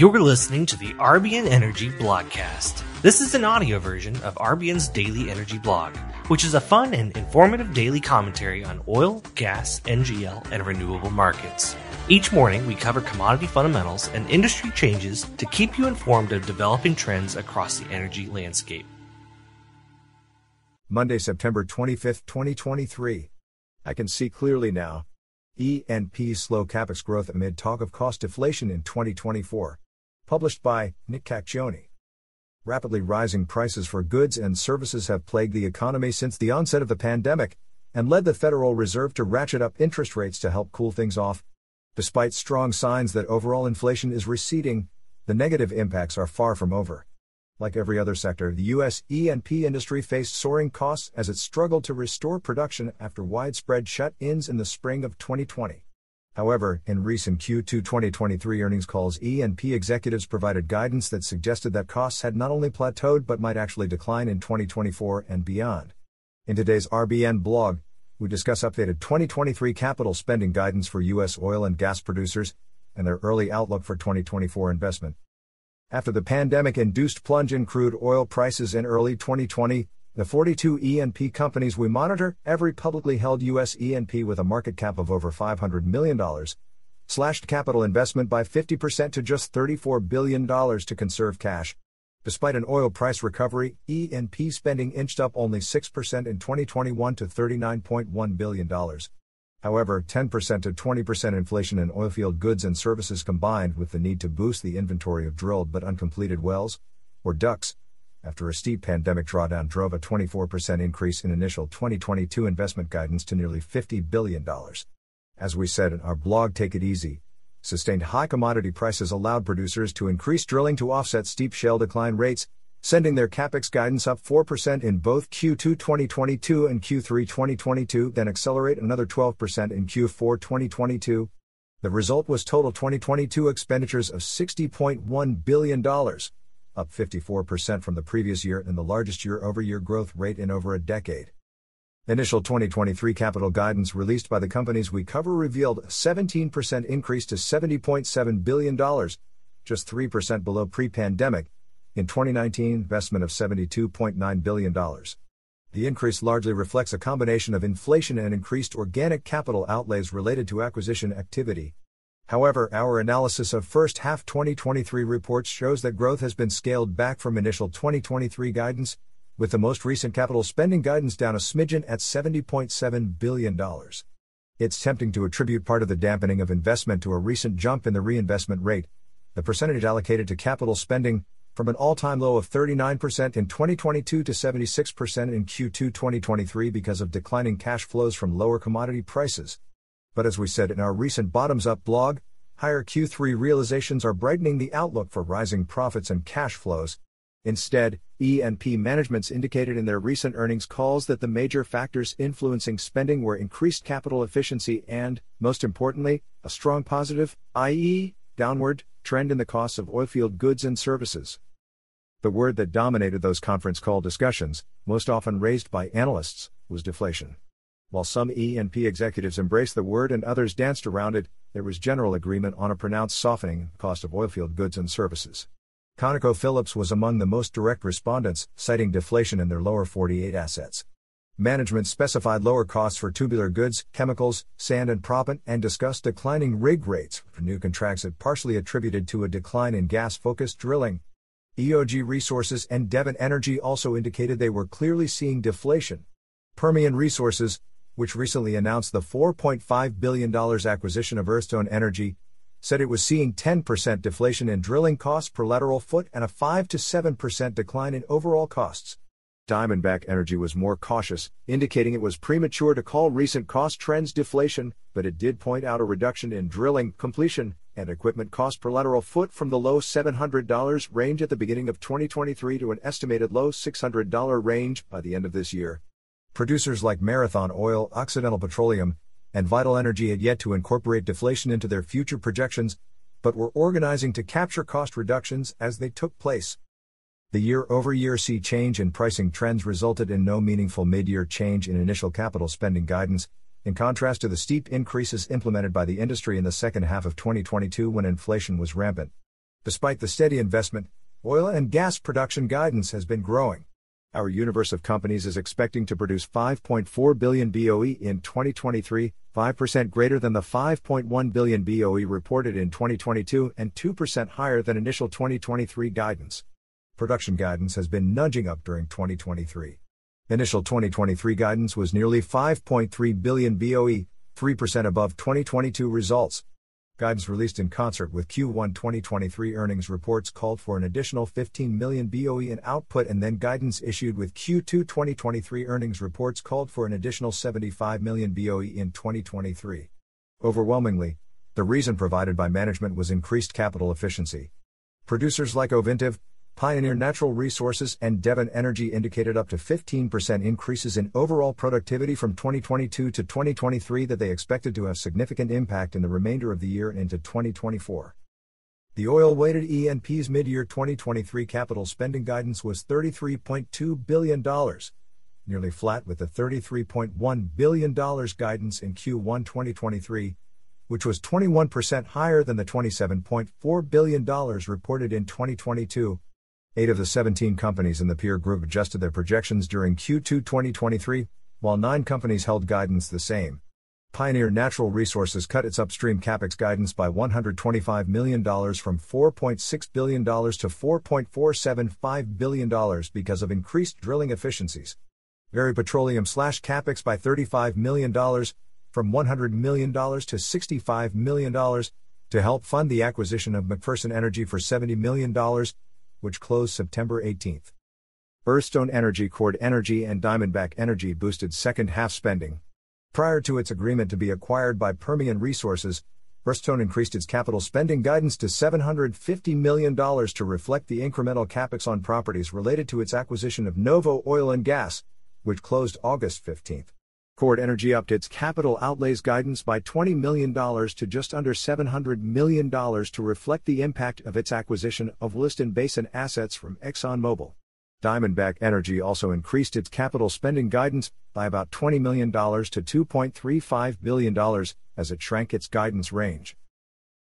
You're listening to the RBN Energy Blogcast. This is an audio version of RBN's daily energy blog, which is a fun and informative daily commentary on oil, gas, NGL, and renewable markets. Each morning, we cover commodity fundamentals and industry changes to keep you informed of developing trends across the energy landscape. Monday, September 25, 2023. I can see clearly now. E&P slow capex growth amid talk of cost deflation in 2024. Published by Nick Cacchione. Rapidly rising prices for goods and services have plagued the economy since the onset of the pandemic and led the Federal Reserve to ratchet up interest rates to help cool things off. Despite strong signs that overall inflation is receding, the negative impacts are far from over. Like every other sector, the U.S. E&P industry faced soaring costs as it struggled to restore production after widespread shut-ins in the spring of 2020. However, in recent Q2 2023 earnings calls, E&P executives provided guidance that suggested that costs had not only plateaued but might actually decline in 2024 and beyond. In today's RBN blog, we discuss updated 2023 capital spending guidance for U.S. oil and gas producers and their early outlook for 2024 investment. After the pandemic induced plunge in crude oil prices in early 2020, the 42 E&P companies we monitor, every publicly held U.S. E&P with a market cap of over $500 million, slashed capital investment by 50% to just $34 billion to conserve cash. Despite an oil price recovery, E&P spending inched up only 6% in 2021 to $39.1 billion. However, 10% to 20% inflation in oilfield goods and services combined with the need to boost the inventory of drilled but uncompleted wells, or DUCs, after a steep pandemic drawdown drove a 24% increase in initial 2022 investment guidance to nearly $50 billion. As we said in our blog Take It Easy, sustained high commodity prices allowed producers to increase drilling to offset steep shale decline rates, sending their capex guidance up 4% in both Q2 2022 and Q3 2022, then accelerate another 12% in Q4 2022. The result was total 2022 expenditures of $60.1 billion, up 54% from the previous year and the largest year over year growth rate in over a decade. Initial 2023 capital guidance released by the companies we cover revealed a 17% increase to $70.7 billion, just 3% below pre pandemic, in 2019, investment of $72.9 billion. The increase largely reflects a combination of inflation and increased organic capital outlays related to acquisition activity. However, our analysis of first half 2023 reports shows that growth has been scaled back from initial 2023 guidance, with the most recent capital spending guidance down a smidgen at $70.7 billion. It's tempting to attribute part of the dampening of investment to a recent jump in the reinvestment rate, the percentage allocated to capital spending, from an all time low of 39% in 2022 to 76% in Q2 2023 because of declining cash flows from lower commodity prices. But as we said in our recent bottoms up blog, higher Q3 realizations are brightening the outlook for rising profits and cash flows. Instead, E&P managements indicated in their recent earnings calls that the major factors influencing spending were increased capital efficiency and, most importantly, a strong positive, i.e., downward, trend in the costs of oilfield goods and services. The word that dominated those conference call discussions, most often raised by analysts, was deflation. While some E&P executives embraced the word and others danced around it, there was general agreement on a pronounced softening cost of oilfield goods and services. ConocoPhillips was among the most direct respondents, citing deflation in their lower 48 assets. Management specified lower costs for tubular goods, chemicals, sand and proppant, and discussed declining rig rates for new contracts that partially attributed to a decline in gas focused drilling. EOG Resources and Devon Energy also indicated they were clearly seeing deflation. Permian Resources, which recently announced the $4.5 billion acquisition of Earthstone Energy, said it was seeing 10% deflation in drilling costs per lateral foot and a 5 to 7% decline in overall costs. Diamondback Energy was more cautious, indicating it was premature to call recent cost trends deflation, but it did point out a reduction in drilling, completion, and equipment cost per lateral foot from the low $700 range at the beginning of 2023 to an estimated low $600 range by the end of this year. Producers like Marathon Oil, Occidental Petroleum, and Vital Energy had yet to incorporate deflation into their future projections, but were organizing to capture cost reductions as they took place. The year over year sea change in pricing trends resulted in no meaningful mid year change in initial capital spending guidance, in contrast to the steep increases implemented by the industry in the second half of 2022 when inflation was rampant. Despite the steady investment, oil and gas production guidance has been growing. Our universe of companies is expecting to produce 5.4 billion BOE in 2023, 5% greater than the 5.1 billion BOE reported in 2022 and 2% higher than initial 2023 guidance. Production guidance has been nudging up during 2023. Initial 2023 guidance was nearly 5.3 billion BOE, 3% above 2022 results. Guidance released in concert with Q1 2023 earnings reports called for an additional 15 million BOE in output, and then guidance issued with Q2 2023 earnings reports called for an additional 75 million BOE in 2023. Overwhelmingly, the reason provided by management was increased capital efficiency. Producers like Ovintiv, Pioneer Natural Resources and Devon Energy indicated up to 15% increases in overall productivity from 2022 to 2023 that they expected to have significant impact in the remainder of the year and into 2024. The oil weighted E&P's mid year 2023 capital spending guidance was $33.2 billion, nearly flat with the $33.1 billion guidance in Q1 2023, which was 21% higher than the $27.4 billion reported in 2022 Eight of the 17 companies in the peer group adjusted their projections during Q2 2023, while nine companies held guidance the same. Pioneer Natural Resources cut its upstream capex guidance by $125 million from $4.6 billion to $4.475 billion because of increased drilling efficiencies. Berry Petroleum slashed capex by $35 million from $100 million to $65 million to help fund the acquisition of McPherson Energy for $70 million which closed September 18. Earthstone Energy, Chord Energy, and Diamondback Energy boosted second half spending. Prior to its agreement to be acquired by Permian Resources, Earthstone increased its capital spending guidance to $750 million to reflect the incremental capex on properties related to its acquisition of Novo Oil and Gas, which closed August 15. Chord Energy upped its capital outlays guidance by $20 million to just under $700 million to reflect the impact of its acquisition of Williston Basin assets from ExxonMobil. Diamondback Energy also increased its capital spending guidance by about $20 million to $2.35 billion as it shrank its guidance range.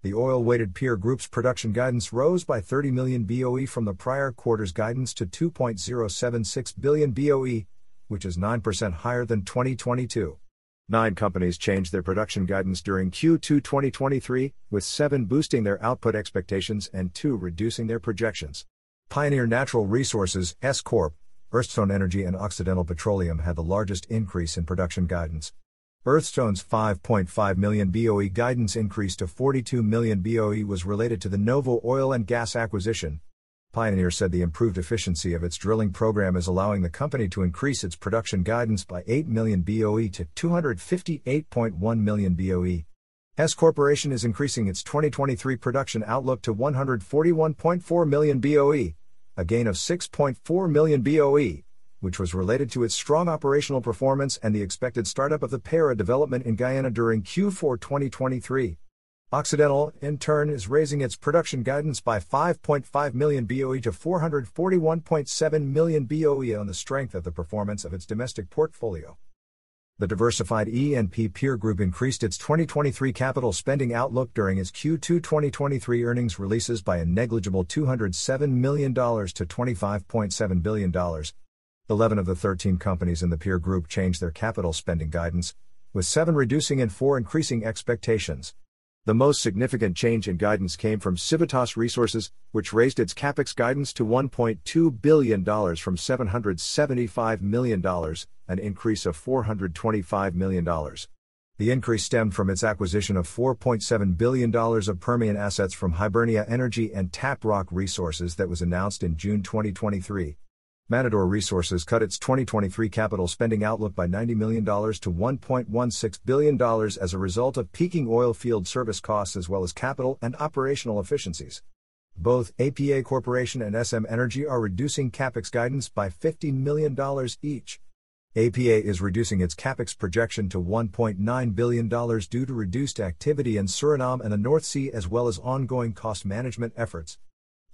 The oil weighted peer group's production guidance rose by 30 million BOE from the prior quarter's guidance to 2.076 billion BOE, which is 9% higher than 2022. Nine companies changed their production guidance during Q2 2023, with seven boosting their output expectations and two reducing their projections. Pioneer Natural Resources, Hess Corp, Earthstone Energy, and Occidental Petroleum had the largest increase in production guidance. Earthstone's 5.5 million BOE guidance increase to 42 million BOE was related to the Novo oil and gas acquisition, Pioneer said the improved efficiency of its drilling program is allowing the company to increase its production guidance by 8 million BOE to 258.1 million BOE. Hess Corporation is increasing its 2023 production outlook to 141.4 million BOE, a gain of 6.4 million BOE, which was related to its strong operational performance and the expected startup of the Payara development in Guyana during Q4 2023. Occidental, in turn, is raising its production guidance by 5.5 million BOE to 441.7 million BOE on the strength of the performance of its domestic portfolio. The diversified E&P peer group increased its 2023 capital spending outlook during its Q2 2023 earnings releases by a negligible $207 million to $25.7 billion. 11 of the 13 companies in the peer group changed their capital spending guidance, with 7 reducing and 4 increasing expectations. The most significant change in guidance came from Civitas Resources, which raised its capex guidance to $1.2 billion from $775 million, an increase of $425 million. The increase stemmed from its acquisition of $4.7 billion of Permian assets from Hibernia Energy and Taprock Resources that was announced in June 2023. Matador Resources cut its 2023 capital spending outlook by $90 million to $1.16 billion as a result of peaking oil field service costs as well as capital and operational efficiencies. Both APA Corporation and SM Energy are reducing capex guidance by $50 million each. APA is reducing its capex projection to $1.9 billion due to reduced activity in Suriname and the North Sea as well as ongoing cost management efforts.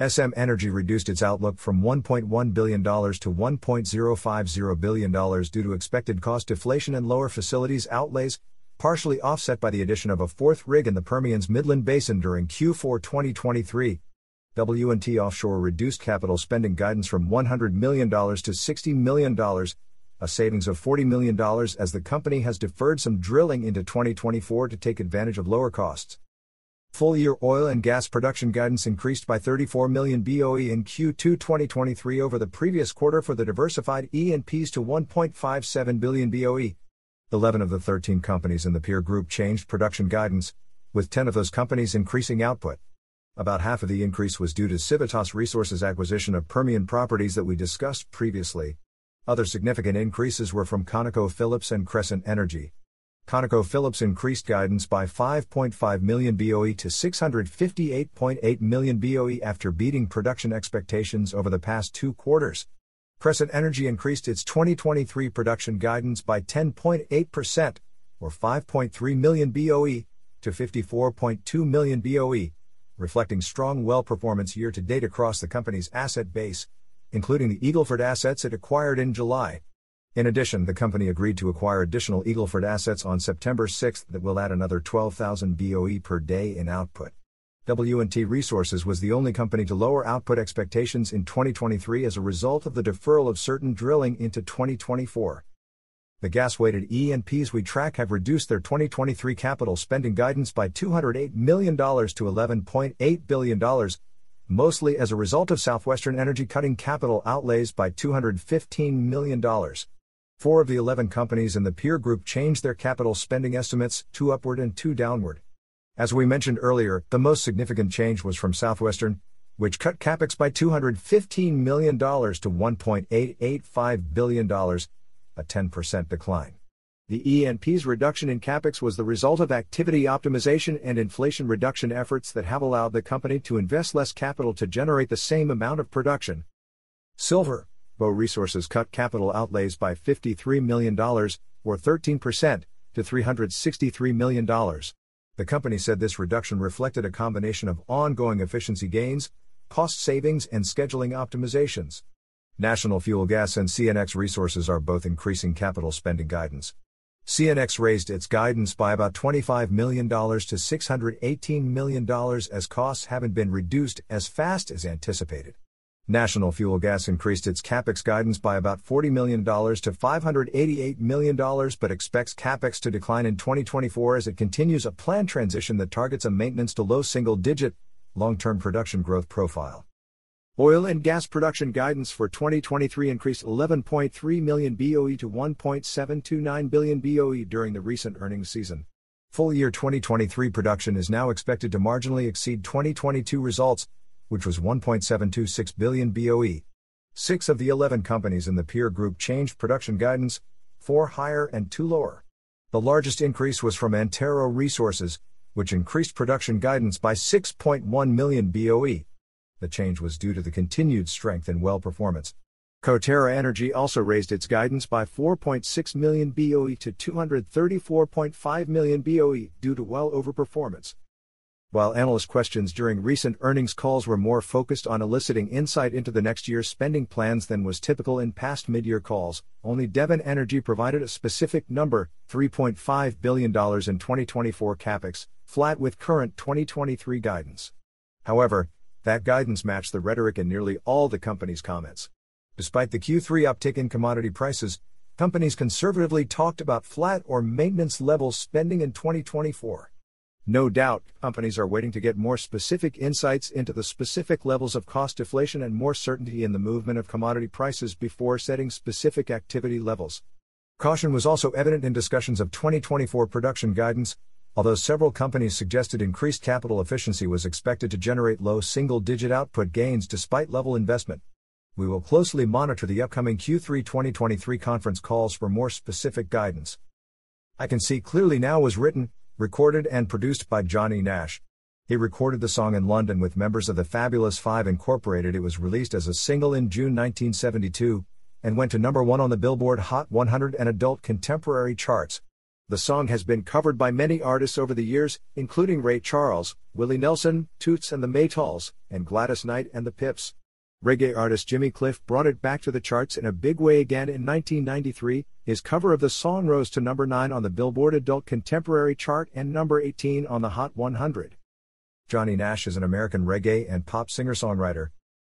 SM Energy reduced its outlook from $1.1 billion to $1.050 billion due to expected cost deflation and lower facilities outlays, partially offset by the addition of a fourth rig in the Permian's Midland Basin during Q4 2023. W&T Offshore reduced capital spending guidance from $100 million to $60 million, a savings of $40 million as the company has deferred some drilling into 2024 to take advantage of lower costs. Full year oil and gas production guidance increased by 34 million BOE in Q2 2023 over the previous quarter for the diversified E&Ps to 1.57 billion BOE. 11 of the 13 companies in the peer group changed production guidance, with 10 of those companies increasing output. About half of the increase was due to Civitas Resources' acquisition of Permian properties that we discussed previously. Other significant increases were from ConocoPhillips and Crescent Energy. ConocoPhillips increased guidance by 5.5 million BOE to 658.8 million BOE after beating production expectations over the past two quarters. Crescent Energy increased its 2023 production guidance by 10.8%, or 5.3 million BOE, to 54.2 million BOE, reflecting strong well performance year to date across the company's asset base, including the Eagle Ford assets it acquired in July. In addition, the company agreed to acquire additional Eagle Ford assets on September 6 that will add another 12,000 BOE per day in output. W&T Resources was the only company to lower output expectations in 2023 as a result of the deferral of certain drilling into 2024. The gas-weighted E&Ps we track have reduced their 2023 capital spending guidance by $208 million to $11.8 billion, mostly as a result of Southwestern Energy cutting capital outlays by $215 million. Four of the 11 companies in the peer group changed their capital spending estimates, two upward and two downward. As we mentioned earlier, the most significant change was from Southwestern, which cut capex by $215 million to $1.885 billion, a 10% decline. The E&P's reduction in capex was the result of activity optimization and inflation reduction efforts that have allowed the company to invest less capital to generate the same amount of production. Silver, Bow Resources cut capital outlays by $53 million, or 13%, to $363 million. The company said this reduction reflected a combination of ongoing efficiency gains, cost savings, and scheduling optimizations. National Fuel Gas and CNX Resources are both increasing capital spending guidance. CNX raised its guidance by about $25 million to $618 million as costs haven't been reduced as fast as anticipated. National Fuel Gas increased its capex guidance by about $40 million to $588 million but expects capex to decline in 2024 as it continues a planned transition that targets a maintenance to low single digit, long term production growth profile. Oil and gas production guidance for 2023 increased 11.3 million BOE to 1.729 billion BOE during the recent earnings season. Full year 2023 production is now expected to marginally exceed 2022 results, which was 1.726 billion BOE. Six of the 11 companies in the peer group changed production guidance, four higher and two lower. The largest increase was from Antero Resources, which increased production guidance by 6.1 million BOE the change was due to the continued strength in well performance. Coterra Energy also raised its guidance by 4.6 million BOE to 234.5 million BOE due to well overperformance. While analyst questions during recent earnings calls were more focused on eliciting insight into the next year's spending plans than was typical in past mid year calls, only Devon Energy provided a specific number $3.5 billion in 2024 capex, flat with current 2023 guidance. However, that guidance matched the rhetoric in nearly all the company's comments. Despite the Q3 uptick in commodity prices, companies conservatively talked about flat or maintenance level spending in 2024. No doubt, companies are waiting to get more specific insights into the specific levels of cost deflation and more certainty in the movement of commodity prices before setting specific activity levels. Caution was also evident in discussions of 2024 production guidance, Although several companies suggested increased capital efficiency was expected to generate low single digit output gains despite level investment. We will closely monitor the upcoming Q3 2023 conference calls for more specific guidance. I Can See Clearly Now was written, recorded, and produced by Johnny Nash. He recorded the song in London with members of the Fabulous Five Incorporated. It was released as a single in June 1972 and went to number one on the Billboard Hot 100 and Adult Contemporary charts. The song has been covered by many artists over the years, including Ray Charles, Willie Nelson, Toots and the Maytals, and Gladys Knight and the Pips. Reggae artist Jimmy Cliff brought it back to the charts in a big way again in 1993. His cover of the song rose to number 9 on the Billboard Adult Contemporary chart and number 18 on the Hot 100. Johnny Nash is an American reggae and pop singer songwriter.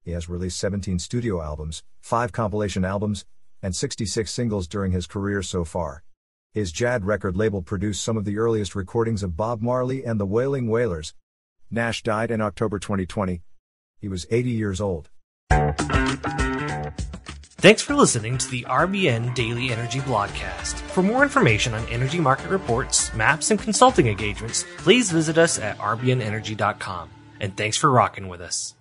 He has released 17 studio albums, 5 compilation albums, and 66 singles during his career so far. His Jad record label produced some of the earliest recordings of Bob Marley and the Wailing Wailers. Nash died in October 2020. He was 80 years old. Thanks for listening to the RBN Daily Energy Blogcast. For more information on energy market reports, maps, and consulting engagements, please visit us at rbnenergy.com. And thanks for rocking with us.